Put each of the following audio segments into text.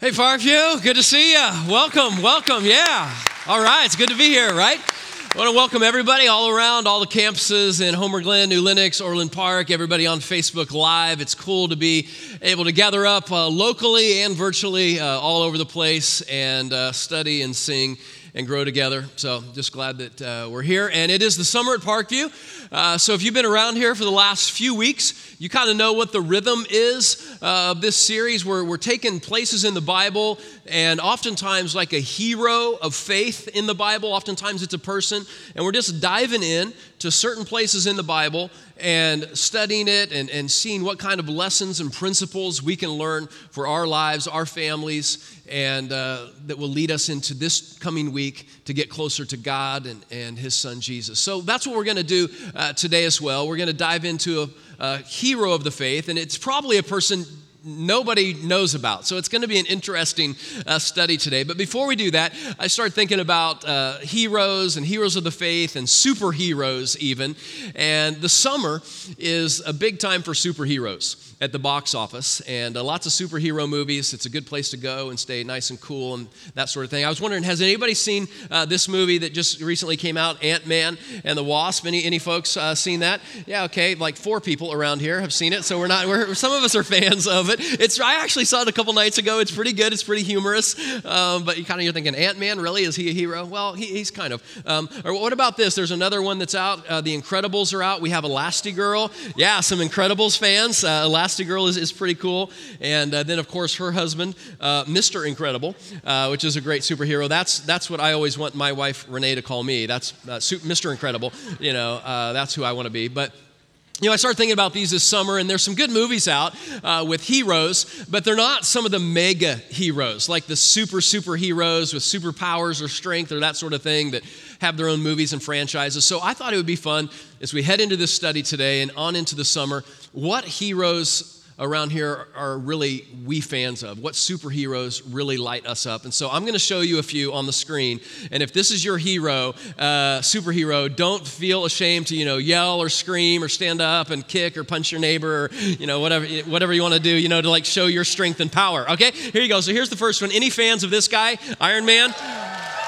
Hey, Parkview, good to see you. Welcome, welcome. Yeah. All right, it's good to be here, right? I want to welcome everybody all around, all the campuses in Homer Glen, New Lenox, Orland Park, everybody on Facebook Live. It's cool to be able to gather up uh, locally and virtually uh, all over the place and uh, study and sing and grow together. So just glad that uh, we're here. And it is the summer at Parkview. Uh, so if you've been around here for the last few weeks, you kind of know what the rhythm is uh, of this series. We're, we're taking places in the Bible and oftentimes like a hero of faith in the Bible. Oftentimes it's a person. And we're just diving in to certain places in the Bible and studying it and, and seeing what kind of lessons and principles we can learn for our lives, our families, and uh, that will lead us into this coming week to get closer to God and, and His Son Jesus. So that's what we're going to do uh, today as well. We're going to dive into a, a hero of the faith, and it's probably a person nobody knows about. So it's going to be an interesting uh, study today. But before we do that, I started thinking about uh, heroes and heroes of the faith and superheroes, even. And the summer is a big time for superheroes at the box office and uh, lots of superhero movies. It's a good place to go and stay nice and cool and that sort of thing. I was wondering, has anybody seen uh, this movie that just recently came out, Ant Man and the Wasp? Any, any folks uh, seen that? Yeah, okay, like four people around here have seen it, so we're not, we're, some of us are fans of it. It's, I actually saw it a couple nights ago. It's pretty good, it's pretty humorous, um, but you kind of, you're thinking, Ant Man, really? Is he a hero? Well, he, he's kind of. Um, or what about this? There's another one that's out. Uh, the Incredibles are out. We have Elastigirl. Yeah, some Incredibles fans. Uh, Elastigirl is, is pretty cool. And uh, then, of course, her husband, uh, Mr. Incredible, uh, which is a great superhero. That's, that's what I always want my wife, Renee, to call me. That's uh, Mr. Incredible. You know, uh, that's who I want to be. But you know, I started thinking about these this summer, and there's some good movies out uh, with heroes, but they're not some of the mega heroes, like the super superheroes with superpowers or strength or that sort of thing that have their own movies and franchises. So I thought it would be fun as we head into this study today and on into the summer, what heroes around here are really we fans of, what superheroes really light us up. And so I'm going to show you a few on the screen. And if this is your hero, uh, superhero, don't feel ashamed to, you know, yell or scream or stand up and kick or punch your neighbor or, you know, whatever, whatever you want to do, you know, to like show your strength and power. Okay, here you go. So here's the first one. Any fans of this guy, Iron Man?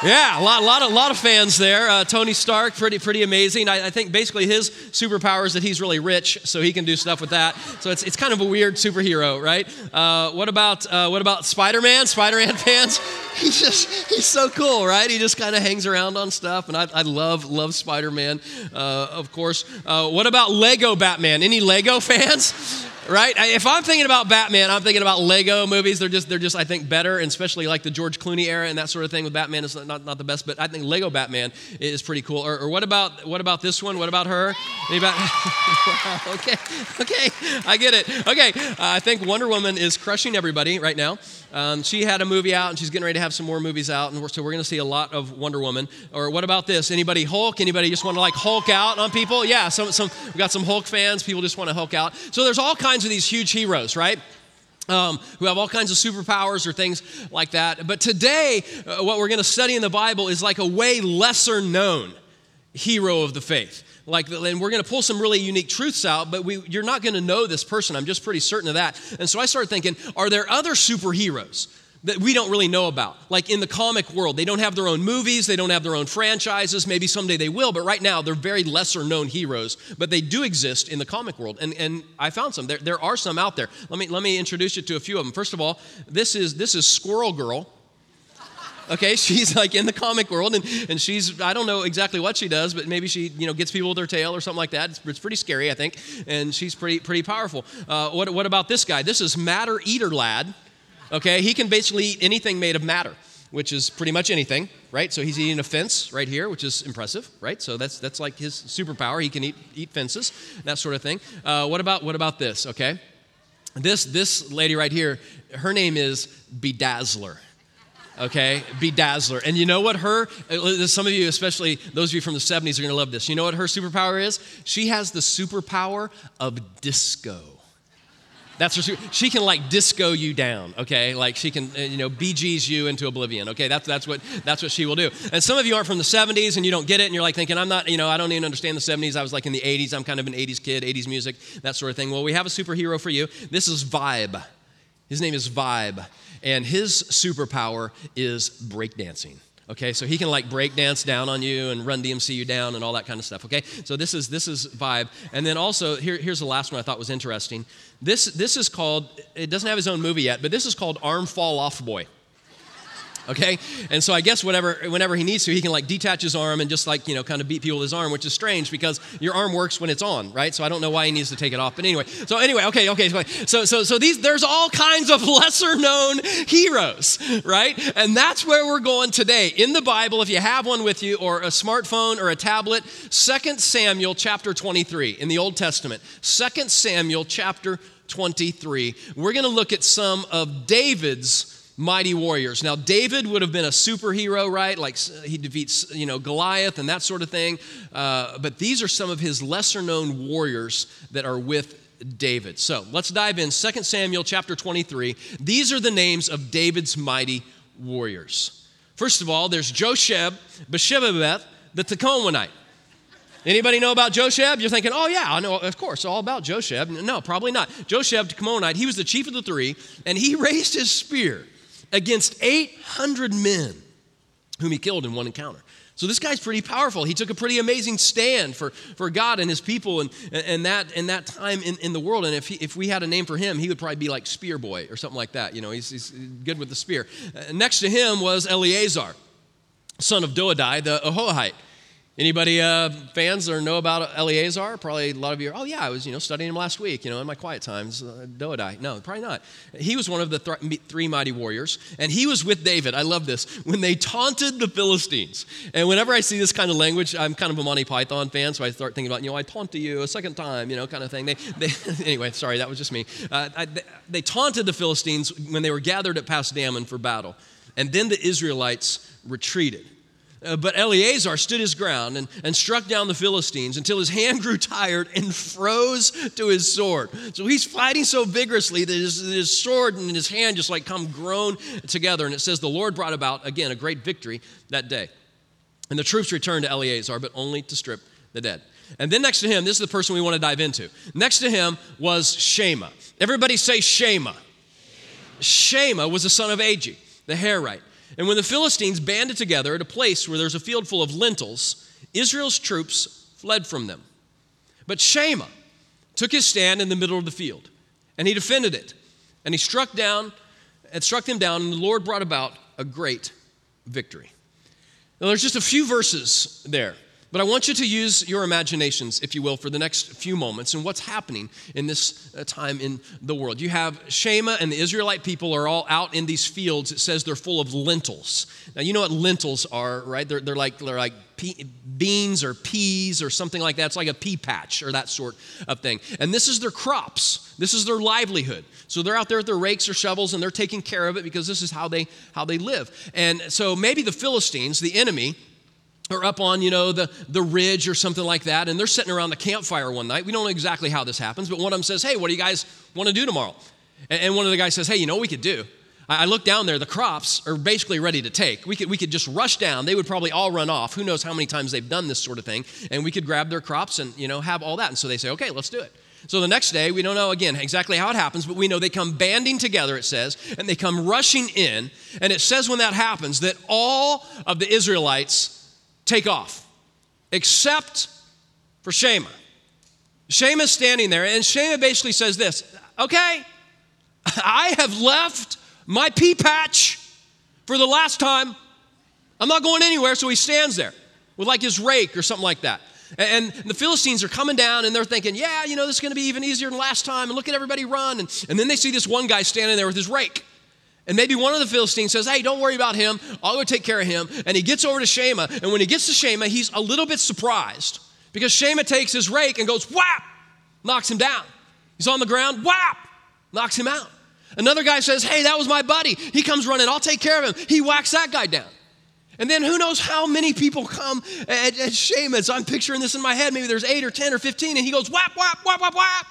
Yeah, a lot, lot, of, lot of fans there. Uh, Tony Stark, pretty, pretty amazing. I, I, think basically his superpower is that he's really rich, so he can do stuff with that. So it's, it's kind of a weird superhero, right? Uh, what about uh, what about Spider-Man? Spider-Man fans? He's just he's so cool, right? He just kind of hangs around on stuff, and I, I love love Spider-Man, uh, of course. Uh, what about Lego Batman? Any Lego fans? Right? If I'm thinking about Batman, I'm thinking about Lego movies. They're just, they're just, I think, better, and especially like the George Clooney era and that sort of thing with Batman is not, not the best, but I think Lego Batman is pretty cool. Or, or what about what about this one? What about her? About, okay, okay, I get it. Okay, uh, I think Wonder Woman is crushing everybody right now. Um, she had a movie out, and she's getting ready to have some more movies out, and we're, so we're going to see a lot of Wonder Woman. Or what about this? Anybody Hulk? Anybody just want to like Hulk out on people? Yeah, some, some we got some Hulk fans. People just want to Hulk out. So there's all kinds of these huge heroes, right? Um, who have all kinds of superpowers or things like that. But today, uh, what we're going to study in the Bible is like a way lesser known hero of the faith like and we're going to pull some really unique truths out but we, you're not going to know this person. I'm just pretty certain of that. And so i started thinking are there other superheroes that we don't really know about? Like in the comic world they don't have their own movies they don't have their own franchises. Maybe someday they will but right now they're very lesser known heroes but they do exist in the comic world. And, and i found some. There, there are some out there. Let me, let me introduce you to a few of them. First of all this is this is squirrel girl okay? She's like in the comic world and, and she's i don't know exactly what she does but maybe she you know gets people with her tail or something like that. It's, it's pretty scary i think and she's pretty pretty powerful. Uh, what, what about this guy? This is matter eater lad okay? He can basically eat anything made of matter which is pretty much anything right? So he's eating a fence right here which is impressive right? So that's that's like his superpower. He can eat eat fences that sort of thing. Uh, what about what about this okay? This this lady right here her name is bedazzler okay? Bedazzler. And you know what her, uh, some of you, especially those of you from the 70s, are gonna love this. You know what her superpower is? She has the superpower of disco. That's her, she can like disco you down, okay? Like she can, uh, you know, Bee Gees you into oblivion, okay? That's, that's, what, that's what she will do. And some of you aren't from the 70s and you don't get it and you're like thinking, I'm not, you know, I don't even understand the 70s. I was like in the 80s. I'm kind of an 80s kid, 80s music, that sort of thing. Well, we have a superhero for you. This is Vibe. His name is Vibe, and his superpower is breakdancing. Okay, so he can like break dance down on you and run DMC you down and all that kind of stuff. Okay, so this is this is vibe, and then also here, here's the last one I thought was interesting. This this is called. It doesn't have his own movie yet, but this is called Arm Fall Off Boy okay? And so I guess whatever, whenever he needs to, he can like detach his arm and just like, you know, kind of beat people with his arm, which is strange because your arm works when it's on, right? So I don't know why he needs to take it off. But anyway, so anyway, okay, okay. So, so, so these, there's all kinds of lesser known heroes, right? And that's where we're going today. In the Bible, if you have one with you or a smartphone or a tablet, 2 Samuel chapter 23 in the Old Testament. 2 Samuel chapter 23. We're going to look at some of David's mighty warriors. Now, David would have been a superhero, right? Like he defeats, you know, Goliath and that sort of thing. Uh, but these are some of his lesser known warriors that are with David. So let's dive in. 2 Samuel chapter 23. These are the names of David's mighty warriors. First of all, there's Josheb, Basshebeth, the Tekoanite. Anybody know about Josheb? You're thinking, oh yeah, I know, of course, all about Josheb. No, probably not. Josheb, Tekoanite, he was the chief of the three, and he raised his spear against 800 men whom he killed in one encounter. So this guy's pretty powerful. He took a pretty amazing stand for, for God and his people and, and, that, and that time in, in the world. And if, he, if we had a name for him, he would probably be like Spear Boy or something like that. You know, he's, he's good with the spear. Uh, next to him was Eleazar, son of Dodai, the Ahohite. Anybody uh, fans or know about Eleazar? Probably a lot of you are, oh yeah, I was you know studying him last week, you know, in my quiet times. Uh, Dodai. No, probably not. He was one of the th- three mighty warriors, and he was with David. I love this. When they taunted the Philistines. And whenever I see this kind of language, I'm kind of a Monty Python fan, so I start thinking about, you know, I taunt you a second time, you know, kind of thing. They, they anyway, sorry, that was just me. Uh, I, they, taunted the Philistines when they were gathered at Pas Dammim for battle. And then the Israelites retreated. Uh, but Eleazar stood his ground and, and struck down the Philistines until his hand grew tired and froze to his sword. So he's fighting so vigorously that his, his sword and his hand just like come grown together. And it says the Lord brought about, again, a great victory that day. And the troops returned to Eleazar, but only to strip the dead. And then next to him, this is the person we want to dive into. Next to him was Shammah. Everybody say Shammah. Shammah was the son of Agee, the Herite. And when the Philistines banded together at a place where there's a field full of lentils, Israel's troops fled from them. But Shammah took his stand in the middle of the field, and he defended it. And he struck down and struck them down, and the Lord brought about a great victory. Now, there's just a few verses there. But I want you to use your imaginations, if you will, for the next few moments and what's happening in this uh, time in the world. You have Shammah and the Israelite people are all out in these fields. It says they're full of lentils. Now, you know what lentils are, right? They're, they're like, they're like beans or peas or something like that. It's like a pea patch or that sort of thing. And this is their crops. This is their livelihood. So they're out there with their rakes or shovels and they're taking care of it because this is how they, how they live. And so maybe the Philistines, the enemy, or up on, you know, the, the ridge or something like that, and they're sitting around the campfire one night. We don't know exactly how this happens, but one of them says, Hey, what do you guys want to do tomorrow? And, and one of the guys says, Hey, you know what we could do? I, I look down there, the crops are basically ready to take. We could, we could just rush down. They would probably all run off. Who knows how many times they've done this sort of thing, and we could grab their crops and, you know, have all that. And so they say, Okay, let's do it. So the next day, we don't know again exactly how it happens, but we know they come banding together, it says, and they come rushing in. And it says when that happens that all of the Israelites take off, except for Shammah. Shammah's standing there, and Shammah basically says this Okay, I have left my pea patch for the last time. I'm not going anywhere, so he stands there with like his rake or something like that. And the Philistines are coming down and they're thinking, yeah, you know, this is going to be even easier than last time. And look at everybody run. And, and then they see this one guy standing there with his rake. And maybe one of the Philistines says, Hey, don't worry about him. I'll go take care of him. And he gets over to Shammah. And when he gets to Shammah, he's a little bit surprised because Shammah takes his rake and goes, Whap! Knocks him down. He's on the ground, whap! Knocks him out. Another guy says, Hey, that was my buddy. He comes running. I'll take care of him. He whacks that guy down. And then who knows how many people come at, at. So I'm picturing this in my head. Maybe there's eight or 10 or 15. And he goes, Whap, whap, whap, whap, whap.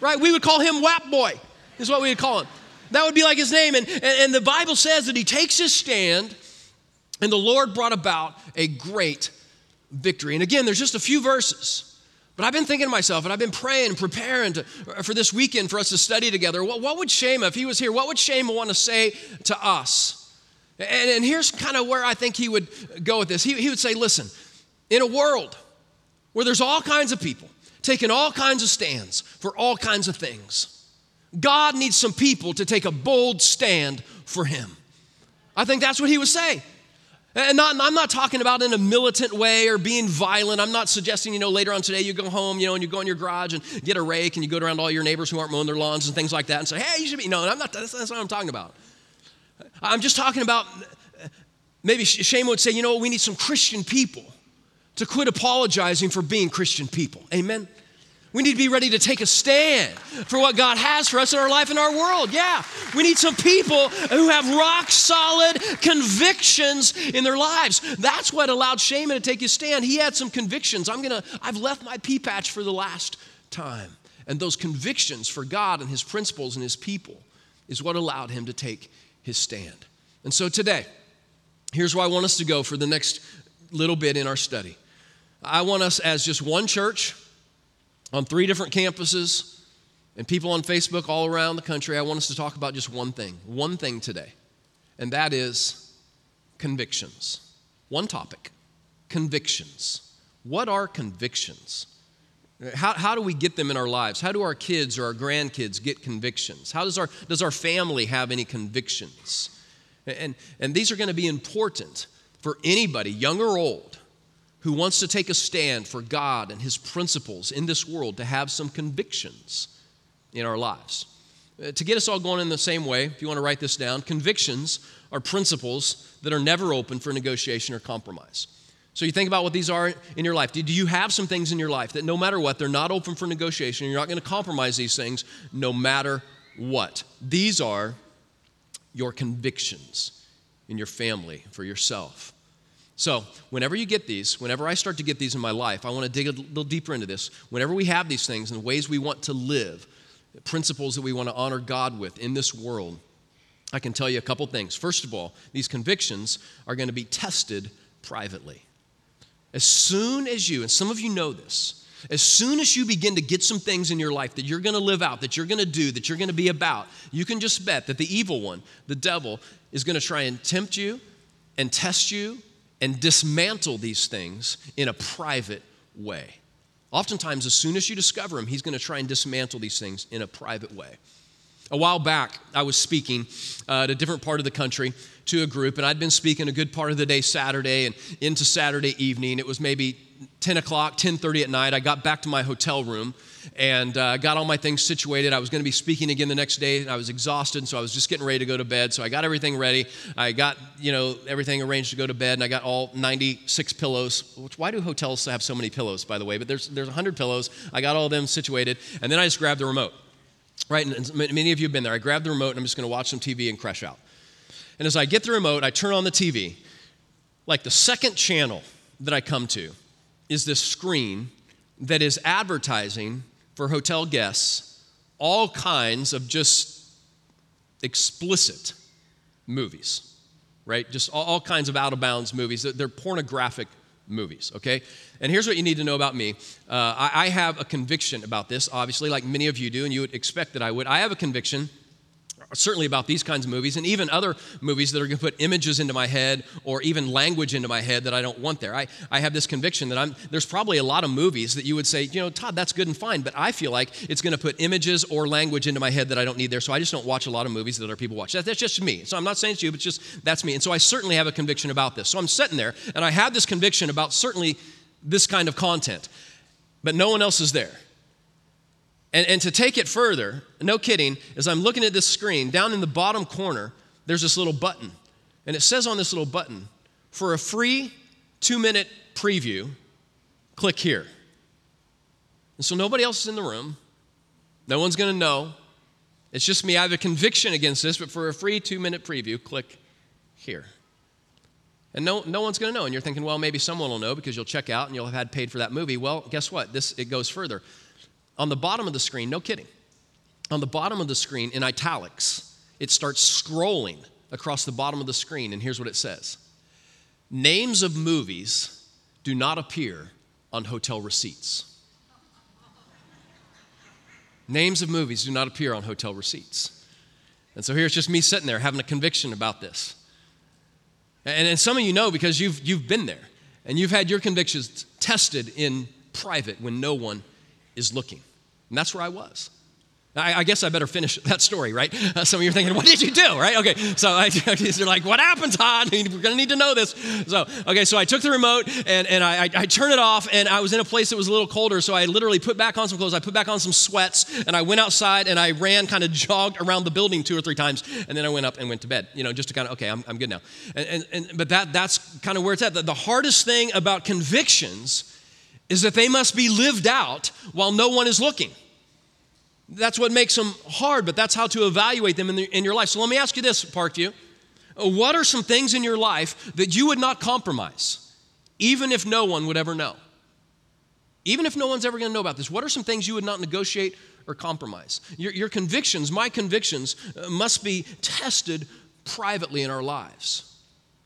Right? We would call him Whap Boy, is what we would call him. That would be like his name. And, and, and the Bible says that he takes his stand, and the Lord brought about a great victory. And again, there's just a few verses, But I've been thinking to myself, and I've been praying and preparing to, for this weekend for us to study together. What, what would Shammah, if he was here, what would Shammah want to say to us? And, and here's kind of where I think he would go with this. He, he would say, listen, in a world where there's all kinds of people taking all kinds of stands for all kinds of things, God needs some people to take a bold stand for him. I think that's what he would say. And not, I'm not talking about in a militant way or being violent. I'm not suggesting, you know, later on today you go home, you know, and you go in your garage and get a rake and you go around all your neighbors who aren't mowing their lawns and things like that and say, hey, you should be. No, I'm not, that's, that's not what I'm talking about. I'm just talking about maybe Shammah would say, you know, we need some Christian people to quit apologizing for being Christian people. Amen? We need to be ready to take a stand for what God has for us in our life and our world. Yeah, we need some people who have rock solid convictions in their lives. That's what allowed Shammah to take his stand. He had some convictions. I'm gonna, I've left my pea patch for the last time. And those convictions for God and his principles and his people is what allowed him to take his stand. And so today, here's where I want us to go for the next little bit in our study. I want us as just one church on three different campuses and people on Facebook all around the country, I want us to talk about just one thing, one thing today, and that is convictions. One topic convictions. What are convictions? How, how do we get them in our lives? How do our kids or our grandkids get convictions? How does our, does our family have any convictions? And, and these are going to be important for anybody, young or old, who wants to take a stand for God and His principles in this world to have some convictions in our lives. Uh, to get us all going in the same way, if you want to write this down, convictions are principles that are never open for negotiation or compromise. So you think about what these are in your life. Do you have some things in your life that no matter what, they're not open for negotiation? You're not going to compromise these things no matter what. These are your convictions in your family, for yourself. So, whenever you get these, whenever I start to get these in my life, I want to dig a little deeper into this. Whenever we have these things and the ways we want to live, principles that we want to honor God with in this world, I can tell you a couple things. First of all, these convictions are going to be tested privately. As soon as you, and some of you know this, as soon as you begin to get some things in your life that you're going to live out, that you're going to do, that you're going to be about, you can just bet that the evil one, the devil, is going to try and tempt you and test you and dismantle these things in a private way. Oftentimes, as soon as you discover him, he's going to try and dismantle these things in a private way. A while back, I was speaking uh, at a different part of the country to a group, and I'd been speaking a good part of the day Saturday and into Saturday evening. It was maybe 10 o'clock, 10:30 at night. I got back to my hotel room and uh, got all my things situated. I was going to be speaking again the next day. and I was exhausted, so I was just getting ready to go to bed. So I got everything ready. I got you know everything arranged to go to bed, and I got all 96 pillows. Which, why do hotels have so many pillows, by the way? But there's there's 100 pillows. I got all of them situated, and then I just grabbed the remote. Right, and many of you have been there. I grabbed the remote, and I'm just going to watch some TV and crash out. And as I get the remote, I turn on the TV. Like the second channel that I come to is this screen that is advertising for hotel guests all kinds of just explicit movies, right? Just all, kinds of out of bounds movies. They're pornographic movies, okay? And here's what you need to know about me. Uh, I, I have a conviction about this, obviously, like many of you do, and you would expect that I would. I have a conviction certainly about these kinds of movies and even other movies that are going to put images into my head or even language into my head that I don't want there. I, I have this conviction that I'm, there's probably a lot of movies that you would say, you know, Todd, that's good and fine, but I feel like it's going to put images or language into my head that I don't need there. So I just don't watch a lot of movies that other people watch. That, that's just me. So I'm not saying it's you, but just that's me. And so I certainly have a conviction about this. So I'm sitting there and I have this conviction about certainly this kind of content, but no one else is there. And, and to take it further, no kidding, as I'm looking at this screen, down in the bottom corner, there's this little button. And it says on this little button, for a free two minute preview, click here. And so nobody else is in the room. No one's going to know. It's just me. I have a conviction against this, but for a free two minute preview, click here. And no, no one's going to know. And you're thinking, well, maybe someone will know because you'll check out and you'll have had paid for that movie. Well, guess what? This it goes further on the bottom of the screen, no kidding, on the bottom of the screen in italics, it starts scrolling across the bottom of the screen, and here's what it says Names of movies do not appear on hotel receipts. Names of movies do not appear on hotel receipts. And so here's just me sitting there having a conviction about this. And, and some of you know because you've, you've been there and you've had your convictions tested in private when no one is looking. And that's where I was. I, I, guess I better finish that story, right? Uh, some of you are thinking, what did you do, right? Okay, so I, you're like, what happened, Todd? We're going to need to know this. So, okay, so I took the remote and, and I, I, I turned it off, and I was in a place that was a little colder, so I literally put back on some clothes. I put back on some sweats, and I went outside and I ran, kind of jogged around the building two or three times, and then I went up and went to bed, you know, just to kind of, okay, I'm, I'm good now. And, and, and, but that, that's kind of where it's at. The, the hardest thing about convictions is that they must be lived out while no one is looking. That's what makes them hard, but that's how to evaluate them in, the, in your life. So let me ask you this, Parkview. What are some things in your life that you would not compromise, even if no one would ever know? Even if no one's ever going to know about this, what are some things you would not negotiate or compromise? Your, your convictions, my convictions, uh, must be tested privately in our lives.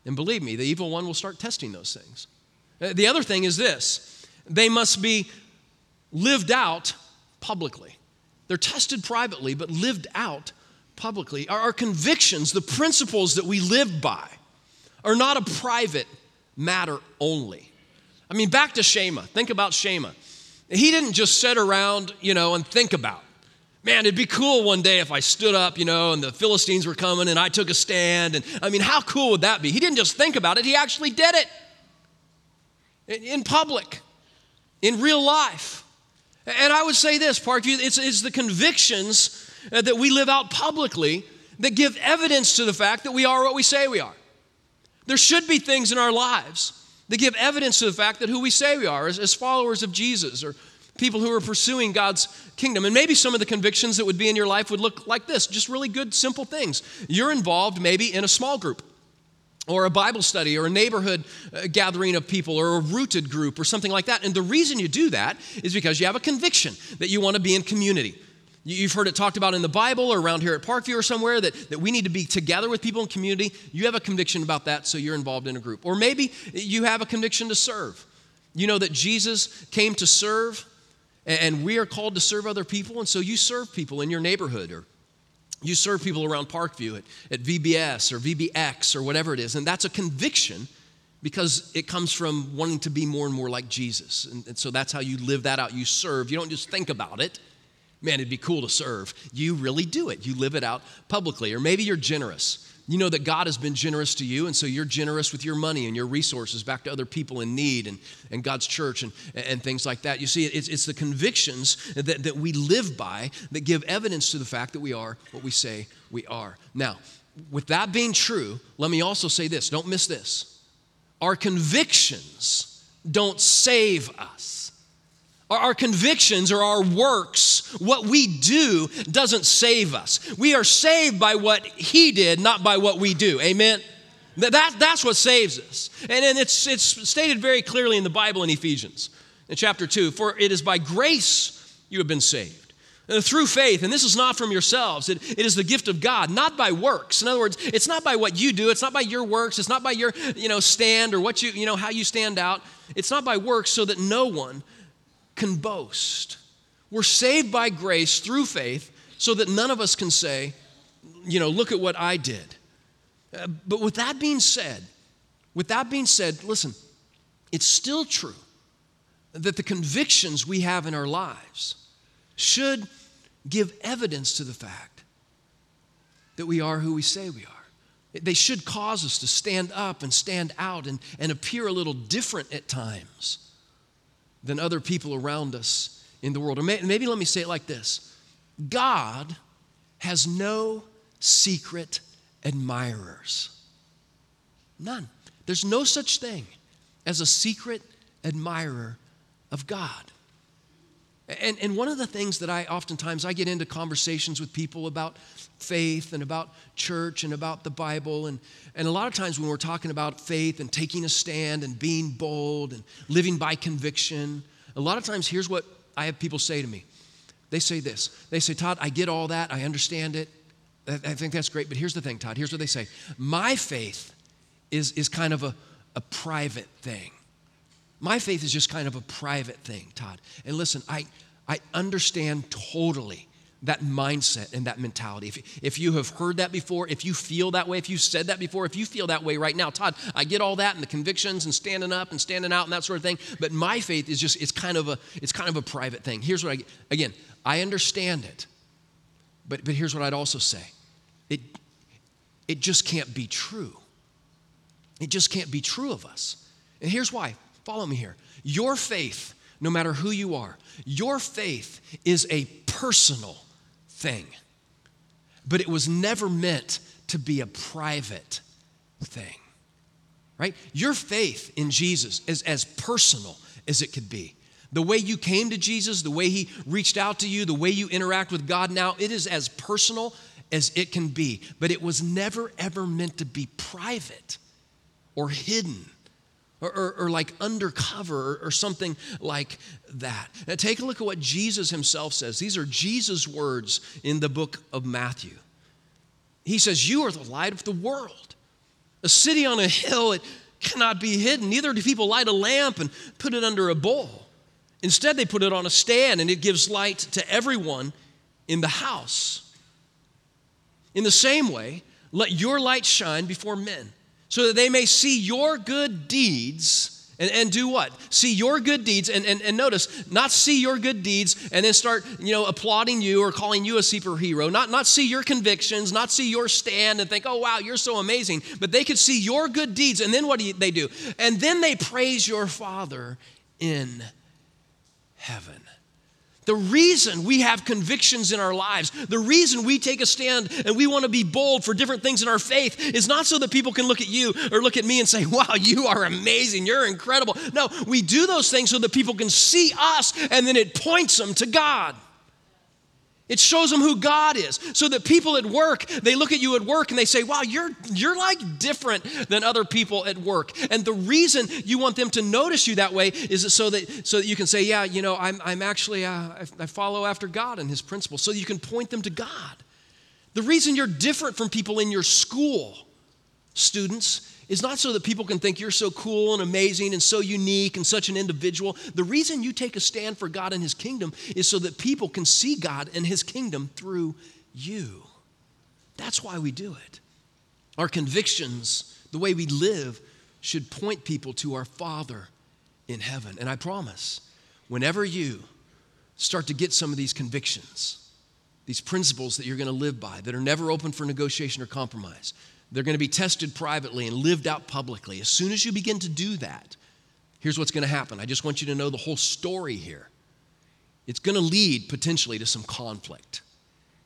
And believe me, the evil one will start testing those things. Uh, the other thing is this they must be lived out publicly. They're tested privately, but lived out publicly. Our, our convictions, the principles that we live by, are not a private matter only. I mean, back to Shammah. Think about Shammah. He didn't just sit around, you know, and think about, man, it'd be cool one day if I stood up, you know, and the Philistines were coming and I took a stand. And I mean, how cool would that be? He didn't just think about it, he actually did it in public, in real life. And I would say this, Parkview, it's, it's the convictions uh, that we live out publicly that give evidence to the fact that we are what we say we are. There should be things in our lives that give evidence to the fact that who we say we are as, as followers of Jesus or people who are pursuing God's kingdom. And maybe some of the convictions that would be in your life would look like this just really good, simple things. You're involved maybe in a small group or a Bible study or a neighborhood uh, gathering of people or a rooted group or something like that. And the reason you do that is because you have a conviction that you want to be in community. You've heard it talked about in the Bible or around here at Parkview or somewhere that, that we need to be together with people in community. You have a conviction about that, so you're involved in a group. Or maybe you have a conviction to serve. You know that Jesus came to serve, and we are called to serve other people, and so you serve people in your neighborhood or you serve people around Parkview at, at VBS or VBX or whatever it is, and that's a conviction because it comes from wanting to be more and more like Jesus. And, and, so that's how you live that out. You serve. You don't just think about it. Man, it'd be cool to serve. You really do it. You live it out publicly. Or maybe you're generous. You know that God has been generous to you, and so you're generous with your money and your resources back to other people in need and, and God's church and, and things like that. You see, it's, it's the convictions that, that we live by that give evidence to the fact that we are what we say we are. Now, with that being true, let me also say this don't miss this. Our convictions don't save us. Our convictions or our works, what we do, doesn't save us. We are saved by what He did, not by what we do. Amen? That, that's what saves us. And, and it's, it's stated very clearly in the Bible in Ephesians, in chapter 2 For it is by grace you have been saved. Uh, through faith, and this is not from yourselves, it, it is the gift of God, not by works. In other words, it's not by what you do, it's not by your works, it's not by your you know, stand or what you, you know, how you stand out. It's not by works so that no one can boast. We're saved by grace through faith so that none of us can say, you know, look at what I did. Uh, but with that being said, with that being said, listen, it's still true that the convictions we have in our lives should give evidence to the fact that we are who we say we are. They should cause us to stand up and stand out and, and appear a little different at times than other people around us in the world. Or may, maybe let me say it like this God has no secret admirers. None. There's no such thing as a secret admirer of God. And, and one of the things that I oftentimes I get into conversations with people about faith and about church and about the Bible. And, and a lot of times when we're talking about faith and taking a stand and being bold and living by conviction, a lot of times here's what I have people say to me. They say this. They say, Todd, I get all that. I understand it. I think that's great. But here's the thing, Todd. Here's what they say My faith is, is kind of a, a private thing. My faith is just kind of a private thing, Todd. And listen, I, I understand totally that mindset and that mentality. If, if you have heard that before, if you feel that way, if you said that before, if you feel that way right now, Todd, I get all that and the convictions and standing up and standing out and that sort of thing. But my faith is just it's kind of a it's kind of a private thing. Here's what I again, I understand it. But but here's what I'd also say. It it just can't be true. It just can't be true of us. And here's why. Follow me here. Your faith, no matter who you are, your faith is a personal thing. But it was never meant to be a private thing. Right? Your faith in Jesus is as personal as it could be. The way you came to Jesus, the way he reached out to you, the way you interact with God now, it is as personal as it can be. But it was never, ever meant to be private or hidden or, or, or like undercover or, or, something like that. Now, take a look at what Jesus himself says. These are Jesus' words in the book of Matthew. He says, You are the light of the world. A city on a hill, it cannot be hidden. Neither do people light a lamp and put it under a bowl. Instead, they put it on a stand and it gives light to everyone in the house. In the same way, let your light shine before men so that they may see your good deeds and, and do what? See your good deeds, and, and, and notice, not see your good deeds and then start, you know, applauding you or calling you a superhero. Not, not see your convictions, not see your stand and think, oh, wow, you're so amazing. But they could see your good deeds, and then what do they do? And then they praise your Father in heaven. The reason we have convictions in our lives, the reason we take a stand and we want to be bold for different things in our faith is not so that people can look at you or look at me and say, wow, you are amazing, you're incredible. No, we do those things so that people can see us and then it points them to God. It shows them who God is. So that people at work, they look at you at work and they say, wow, you're, you're like different than other people at work. And the reason you want them to notice you that way is so that, so that you can say, yeah, you know, I'm, I'm actually, uh, I, I follow after God and his principles. So you can point them to God. The reason you're different from people in your school, students, is not so that people can think you're so cool and amazing and so unique and such an individual. The reason you take a stand for God and His kingdom is so that people can see God and His kingdom through you. That's why we do it. Our convictions, the way we live, should point people to our Father in heaven. And I promise, whenever you start to get some of these convictions, these principles that you're going to live by that are never open for negotiation or compromise, they're going to be tested privately and lived out publicly. As soon as you begin to do that, here's what's going to happen. I just want you to know the whole story here. It's going to lead potentially to some conflict.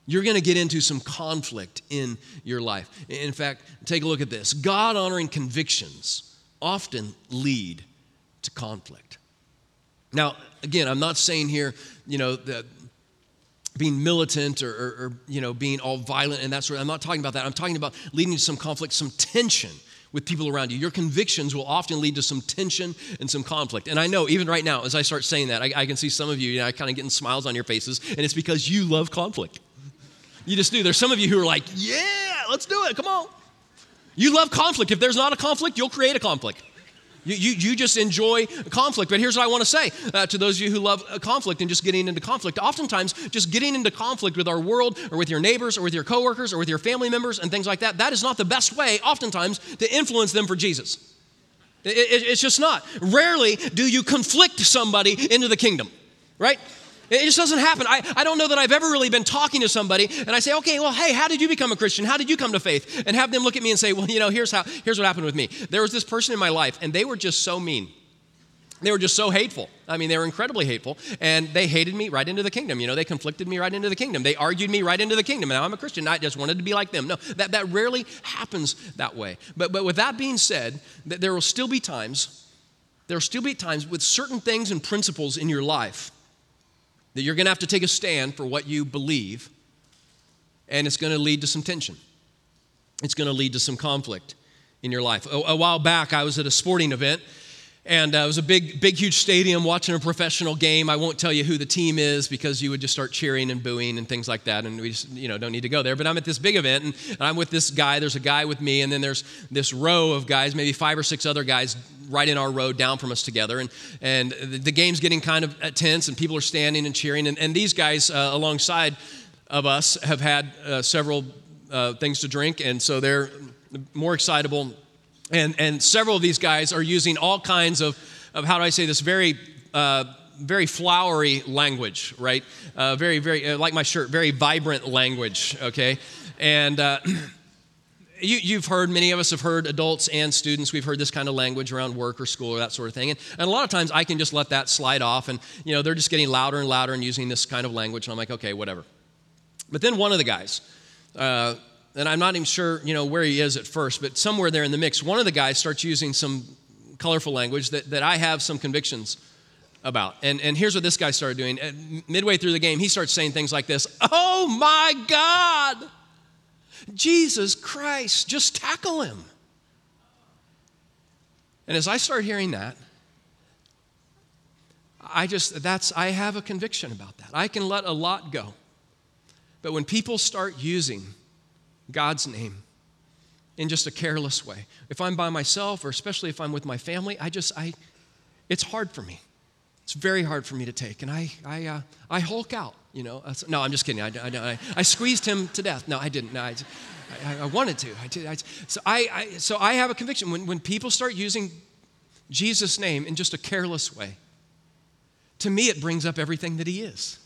You're going to get into some conflict in your life. In fact, take a look at this God honoring convictions often lead to conflict. Now, again, I'm not saying here, you know, that being militant or, or, or, you know being all violent and that sort of i'm not talking about that. I'm talking about leading to some conflict some tension with people around you. Your convictions will often lead to some tension and some conflict. And i know even right now as i start saying that i, I can see some of you, you know, kind of getting smiles on your faces and it's because you love conflict. You just do. There's some of you who are like yeah let's do it. Come on. You love conflict. If there's not a conflict you'll create a conflict you, you, you just enjoy conflict. But here's what I want to say uh, to those of you who love uh, conflict and just getting into conflict. Oftentimes, just getting into conflict with our world or with your neighbors or with your coworkers or with your family members and things like that, that is not the best way, oftentimes, to influence them for Jesus. It, it, it's just not. Rarely do you conflict somebody into the kingdom, right? It just doesn't happen. I, I don't know that I've ever really been talking to somebody and I say, okay, well, hey, how did you become a Christian? How did you come to faith? And have them look at me and say, well, you know, here's how, here's what happened with me. There was this person in my life and they were just so mean. They were just so hateful. I mean, they were incredibly hateful, and they hated me right into the kingdom. You know, they conflicted me right into the kingdom. They argued me right into the kingdom. Now I'm a Christian. I just wanted to be like them. No, that, that rarely happens that way. But, but with that being said, that there will still be times, there will still be times with certain things and principles in your life that you're going to have to take a stand for what you believe, and it's going to lead to some tension. It's going to lead to some conflict in your life. A, a while back, I was at a sporting event, and uh, it was a big, big, huge stadium watching a professional game. I won't tell you who the team is because you would just start cheering and booing and things like that, and we just, you know, don't need to go there. But I'm at this big event, and, I'm with this guy. There's a guy with me, and then there's this row of guys, maybe five or six other guys right in our row down from us together. And, and the game's getting kind of tense, and people are standing and cheering. And, and these guys uh, alongside of us have had uh, several uh, things to drink, and so they're more excitable. And, and several of these guys are using all kinds of, of how do I say this, very, uh, very flowery language, right? Uh, very, very, uh, like my shirt, very vibrant language, okay? And uh, you, have heard, many of us have heard, adults and students, we've heard this kind of language around work or school or that sort of thing. And, and a lot of times I can just let that slide off, and, you know, they're just getting louder and louder and using this kind of language, and I'm like, okay, whatever. But then one of the guys, uh, and I'm not even sure, you know, where he is at first, but somewhere there in the mix, one of the guys starts using some colorful language that, that I have some convictions about. And, and here's what this guy started doing. Midway through the game, he starts saying things like this Oh my God! Jesus Christ, just tackle him. And as I start hearing that, I just, that's, I have a conviction about that. I can let a lot go. But when people start using God's name in just a careless way, if I'm by myself or especially if I'm with my family, I just, I, it's hard for me. It's very hard for me to take. And I, I, uh, I hulk out, you know. No, I'm just kidding. I, I, I, squeezed him to death. No, I didn't. No, I, I, I wanted to. I did. I, so, I, I, so I have a conviction. When, when people start using Jesus' name in just a careless way, to me it brings up everything that he is.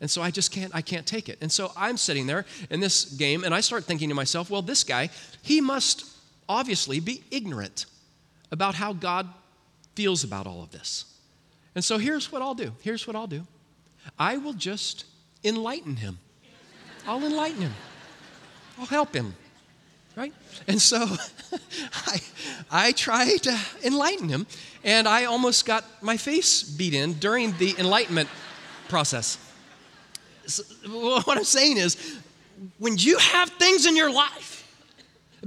And so I just can't, I can't take it. And so I'm sitting there in this game and I start thinking to myself, well, this guy, he must obviously be ignorant about how God feels about all of this. And so here's what I'll do. Here's what I'll do. I will just enlighten him. I'll enlighten him. I'll help him. Right? And so I, I tried to enlighten him, and I almost got my face beat in during the enlightenment process. What I'm saying is, when you have things in your life,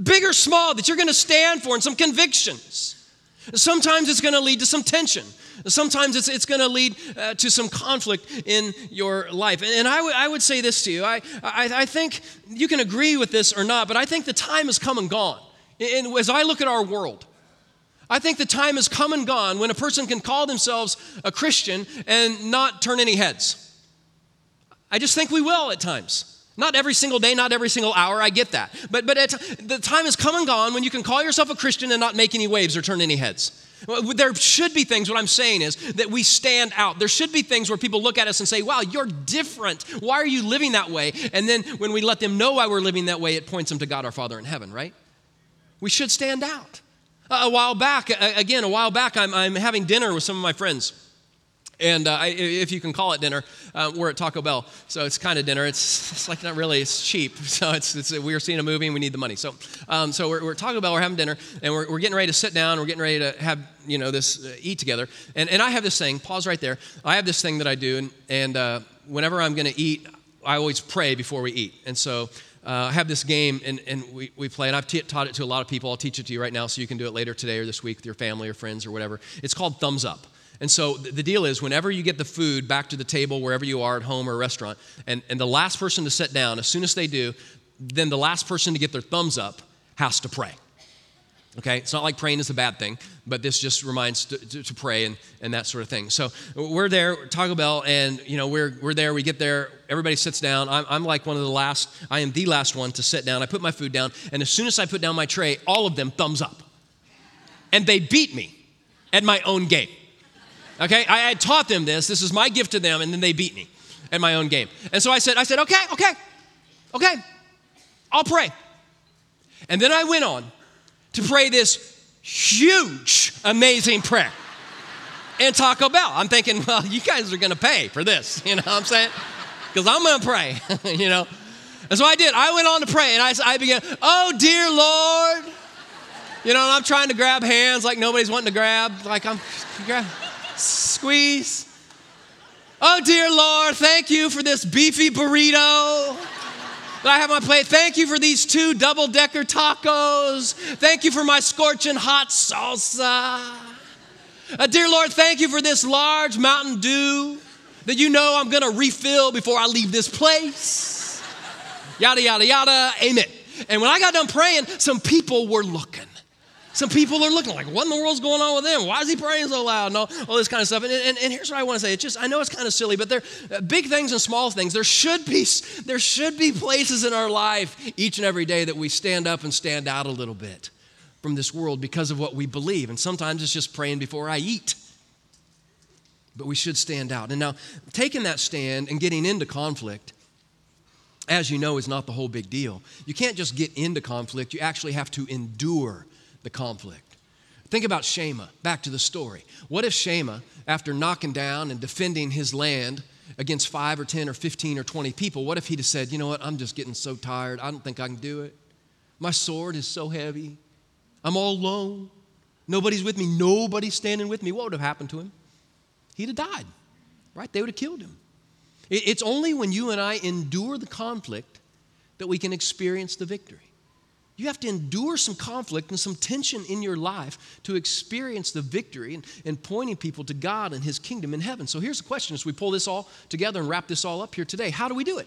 big or small, that you're going to stand for and some convictions, sometimes it's going to lead to some tension. Sometimes it's, it's going to lead uh, to some conflict in your life. And, and I, w- I would say this to you I, I, I think you can agree with this or not, but I think the time has come and gone. And as I look at our world, I think the time has come and gone when a person can call themselves a Christian and not turn any heads. I just think we will at times. Not every single day, not every single hour, I get that. But, but the time has come and gone when you can call yourself a Christian and not make any waves or turn any heads. There should be things, what I'm saying is that we stand out. There should be things where people look at us and say, wow, you're different. Why are you living that way? And then when we let them know why we're living that way, it points them to God our Father in heaven, right? We should stand out. A while back, again, a while back, I'm, I'm having dinner with some of my friends. And uh, I, if you can call it dinner, uh, we're at Taco Bell, so it's kind of dinner. It's, it's like not really. It's cheap, so it's, it's we are seeing a movie and we need the money. So, um, so we're, we're at Taco Bell. We're having dinner, and we're, we're getting ready to sit down. We're getting ready to have you know this uh, eat together. And and I have this thing. Pause right there. I have this thing that I do, and and uh, whenever I'm going to eat, I always pray before we eat. And so uh, I have this game and, and we, we play, and I've t- taught it to a lot of people. I'll teach it to you right now so you can do it later today or this week with your family or friends or whatever. It's called Thumbs Up. And so the deal is, whenever you get the food back to the table, wherever you are at home or restaurant, and, and the last person to sit down, as soon as they do, then the last person to get their thumbs up has to pray. Okay, it's not like praying is a bad thing, but this just reminds to, to, to, pray and, and that sort of thing. So we're there, Taco Bell, and you know we're, we're there. We get there, everybody sits down. I'm, I'm like one of the last. I am the last one to sit down. I put my food down, and as soon as I put down my tray, all of them thumbs up, and they beat me at my own game. Okay, I had taught them this. This is my gift to them, and then they beat me at my own game. And so I said, I said, okay, okay, okay, I'll pray. And then I went on to pray this huge, amazing prayer in Taco Bell. I'm thinking, well, you guys are going to pay for this. You know what I'm saying? Because I'm going to pray, you know. And so I did. I went on to pray, and I, I began, oh, dear Lord. You know, I'm trying to grab hands like nobody's wanting to grab. Like I'm, squeeze. Oh, dear Lord, thank you for this beefy burrito that I have on my plate. Thank you for these two double decker tacos. Thank you for my scorching hot salsa. Uh, dear Lord, thank you for this large Mountain Dew that you know I'm going to refill before I leave this place. Yada, yada, yada. Amen. And when I got done praying, some people were looking. Some people are looking like, what in the world's going on with them? Why is he praying so loud? And all, all this kind of stuff. And, and, and here's what I want to say. It's just, I know it's kind of silly, but there uh, big things and small things. There should be there should be places in our life each and every day that we stand up and stand out a little bit from this world because of what we believe. And sometimes it's just praying before I eat. But we should stand out. And now, taking that stand and getting into conflict, as you know, is not the whole big deal. You can't just get into conflict, you actually have to endure the conflict. Think about Shammah, back to the story. What if Shammah, after knocking down and defending his land against five or 10 or 15 or 20 people, what if he'd have said, You know what, I'm just getting so tired, I don't think I can do it. My sword is so heavy. I'm all alone. Nobody's with me. Nobody's standing with me. What would have happened to him? He'd have died, right? They would have killed him. It's only when you and I endure the conflict that we can experience the victory. You have to endure some conflict and some tension in your life to experience the victory and, and pointing people to God and His kingdom in heaven. So here's the question as we pull this all together and wrap this all up here today how do we do it?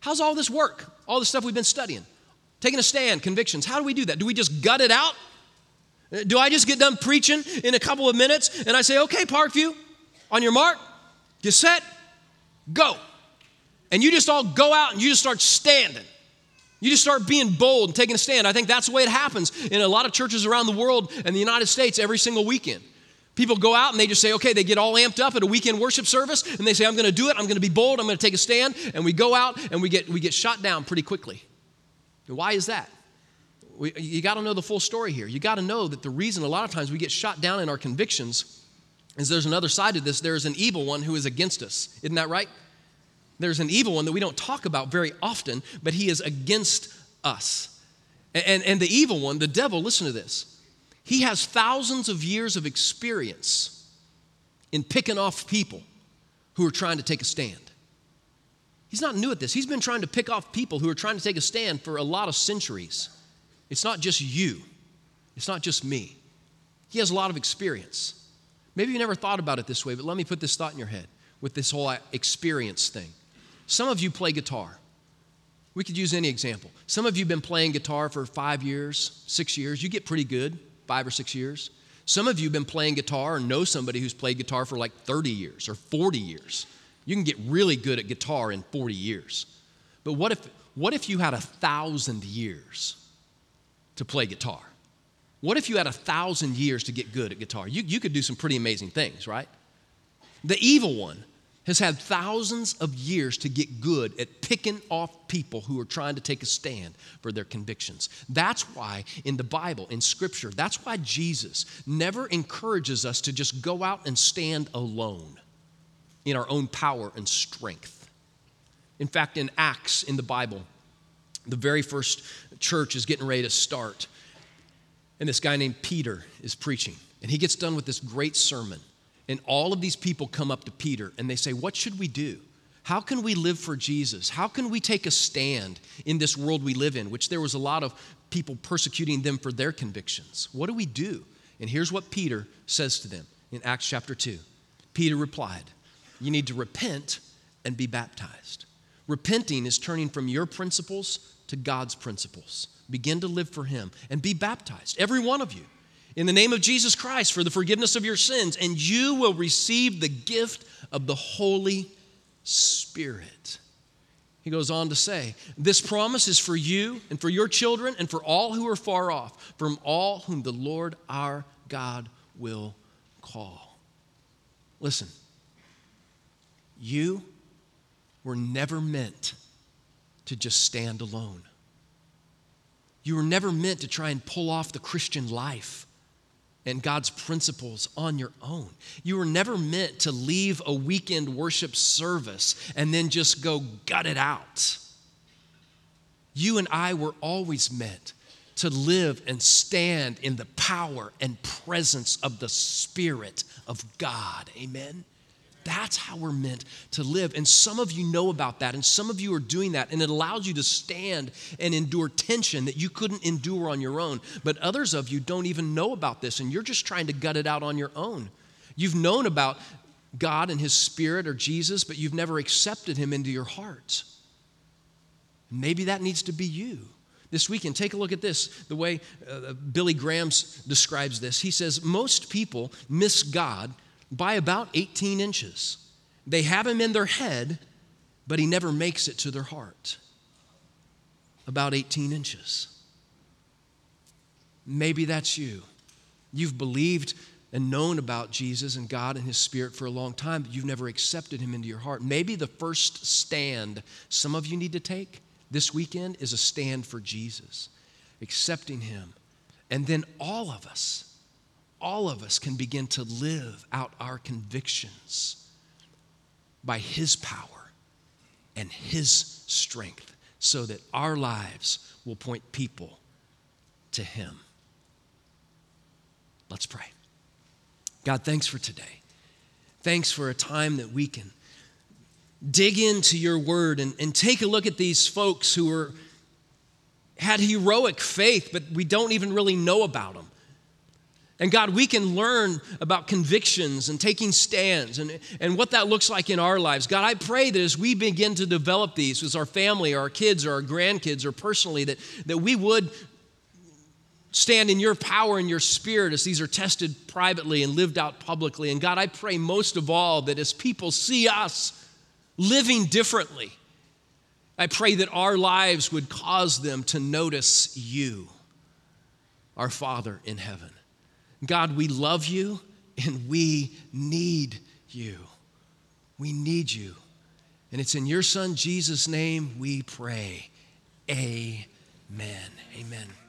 How's all this work? All the stuff we've been studying? Taking a stand, convictions. How do we do that? Do we just gut it out? Uh, do I just get done preaching in a couple of minutes and I say, okay, Parkview, on your mark, get set, go. And you just all go out and you just start standing. You just start being bold and taking a stand. I think that's the way it happens in a lot of churches around the world and the United States every single weekend. People go out and they just say, okay, they get all amped up at a weekend worship service and they say, I'm going to do it, I'm going to be bold, I'm going to take a stand. And we go out and we get, we get shot down pretty quickly. Why is that? We, you got to know the full story here. You got to know that the reason a lot of times we get shot down in our convictions is there's another side to this. There's an evil one who is against us. Isn't that right? There's an evil one that we don't talk about very often, but he is against us. And, and, the evil one, the devil, listen to this. He has thousands of years of experience in picking off people who are trying to take a stand. He's not new at this. He's been trying to pick off people who are trying to take a stand for a lot of centuries. It's not just you, it's not just me. He has a lot of experience. Maybe you never thought about it this way, but let me put this thought in your head with this whole uh, experience thing. Some of you play guitar. We could use any example. Some of you have been playing guitar for five years, six years. You get pretty good, five or six years. Some of you have been playing guitar and know somebody who's played guitar for like 30 years or 40 years. You can get really good at guitar in 40 years. But what if, what if you had a thousand years to play guitar? What if you had a thousand years to get good at guitar? You, you could do some pretty amazing things, right? The evil one has had thousands of years to get good at picking off people who are trying to take a stand for their convictions. That's why in the Bible, in Scripture, that's why Jesus never encourages us to just go out and stand alone in our own power and strength. In fact, in Acts in the Bible, the very first church is getting ready to start. And this guy named Peter is preaching. And he gets done with this great sermon. And all of these people come up to Peter and they say, What should we do? How can we live for Jesus? How can we take a stand in this world we live in, which there was a lot of people persecuting them for their convictions? What do we do? And here's what Peter says to them in Acts chapter 2. Peter replied, you need to repent and be baptized. Repenting is turning from your principles to God's principles. Begin to live for Him and be baptized, every one of you, in the name of Jesus Christ for the forgiveness of your sins, and you will receive the gift of the Holy Spirit. He goes on to say, This promise is for you and for your children and for all who are far off, from all whom the Lord our God will call. Listen, you were never meant to just stand alone. You were never meant to try and pull off the Christian life and God's principles on your own. You were never meant to leave a weekend worship service and then just go gut it out. You and I were always meant to live and stand in the power and presence of the Spirit of God. Amen. That's how we're meant to live. And some of you know about that, and some of you are doing that, and it allows you to stand and endure tension that you couldn't endure on your own. But others of you don't even know about this, and you're just trying to gut it out on your own. You've known about God and His Spirit or Jesus, but you've never accepted Him into your heart. Maybe that needs to be you. this weekend. Take a look at this, the way uh, Billy Graham describes this. He says, Most people miss God by about 18 inches. They have him in their head, but he never makes it to their heart. About 18 inches. Maybe that's you. You've believed and known about Jesus and God and His Spirit for a long time, but you've never accepted Him into your heart. Maybe the first stand some of you need to take this weekend is a stand for Jesus, accepting Him. And then all of us, all of us can begin to live out our convictions by His power and His strength so that our lives will point people to Him. Let's pray. God, thanks for today. Thanks for a time that we can dig into your word and, and take a look at these folks who were, had heroic faith, but we don't even really know about them. And God, we can learn about convictions and taking stands and, and what that looks like in our lives. God, I pray that as we begin to develop these as our family or our kids or our grandkids or personally, that, that we would stand in your power and your spirit as these are tested privately and lived out publicly. And God, I pray most of all that as people see us living differently, I pray that our lives would cause them to notice you, our Father in heaven. God, we love you and we need you. We need you. And it's in your Son, Jesus' name, we pray. Amen. Amen.